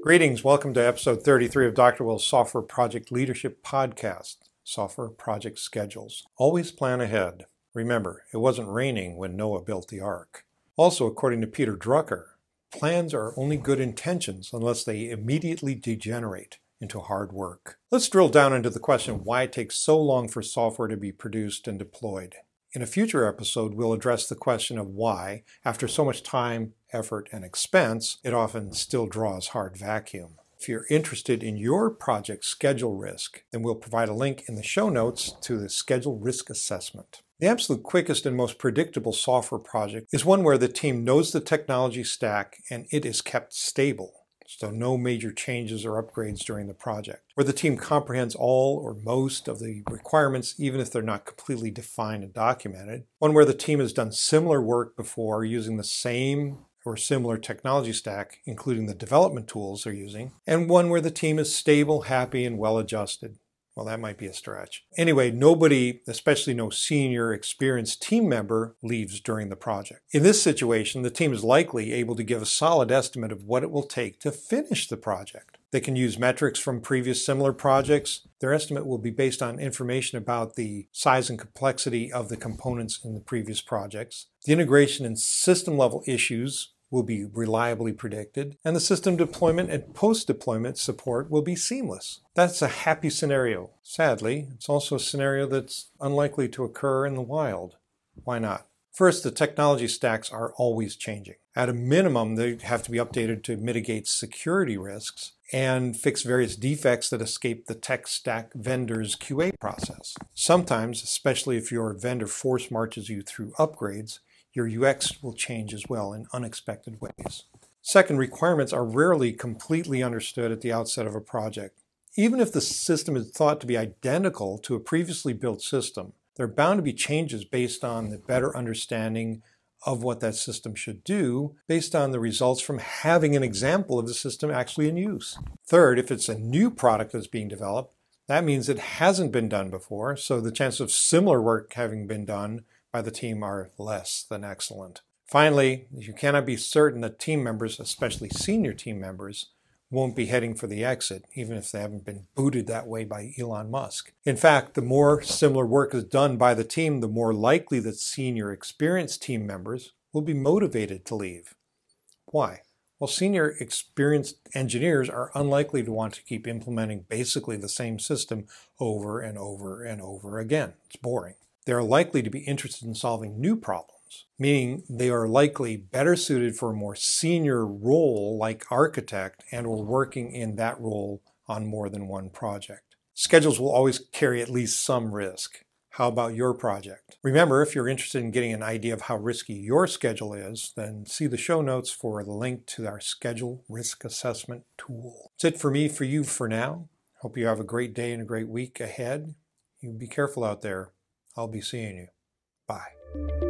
Greetings. Welcome to episode 33 of Dr. Will's Software Project Leadership Podcast Software Project Schedules. Always plan ahead. Remember, it wasn't raining when Noah built the ark. Also, according to Peter Drucker, plans are only good intentions unless they immediately degenerate into hard work. Let's drill down into the question why it takes so long for software to be produced and deployed. In a future episode, we'll address the question of why, after so much time, effort, and expense, it often still draws hard vacuum. If you're interested in your project schedule risk, then we'll provide a link in the show notes to the schedule risk assessment. The absolute quickest and most predictable software project is one where the team knows the technology stack and it is kept stable so no major changes or upgrades during the project. Where the team comprehends all or most of the requirements, even if they're not completely defined and documented. One where the team has done similar work before using the same or similar technology stack, including the development tools they're using. And one where the team is stable, happy, and well adjusted. Well, that might be a stretch. Anyway, nobody, especially no senior experienced team member, leaves during the project. In this situation, the team is likely able to give a solid estimate of what it will take to finish the project. They can use metrics from previous similar projects. Their estimate will be based on information about the size and complexity of the components in the previous projects, the integration and system level issues will be reliably predicted, and the system deployment and post deployment support will be seamless. That's a happy scenario. Sadly, it's also a scenario that's unlikely to occur in the wild. Why not? First, the technology stacks are always changing. At a minimum, they have to be updated to mitigate security risks and fix various defects that escape the tech stack vendor's QA process. Sometimes, especially if your vendor force marches you through upgrades, your UX will change as well in unexpected ways. Second, requirements are rarely completely understood at the outset of a project. Even if the system is thought to be identical to a previously built system, there are bound to be changes based on the better understanding of what that system should do based on the results from having an example of the system actually in use. Third, if it's a new product that's being developed, that means it hasn't been done before, so the chance of similar work having been done by the team are less than excellent. Finally, you cannot be certain that team members, especially senior team members, won't be heading for the exit, even if they haven't been booted that way by Elon Musk. In fact, the more similar work is done by the team, the more likely that senior experienced team members will be motivated to leave. Why? Well, senior experienced engineers are unlikely to want to keep implementing basically the same system over and over and over again. It's boring they are likely to be interested in solving new problems, meaning they are likely better suited for a more senior role like architect and or working in that role on more than one project. Schedules will always carry at least some risk. How about your project? Remember, if you're interested in getting an idea of how risky your schedule is, then see the show notes for the link to our schedule risk assessment tool. That's it for me, for you for now. Hope you have a great day and a great week ahead. You be careful out there. I'll be seeing you. Bye.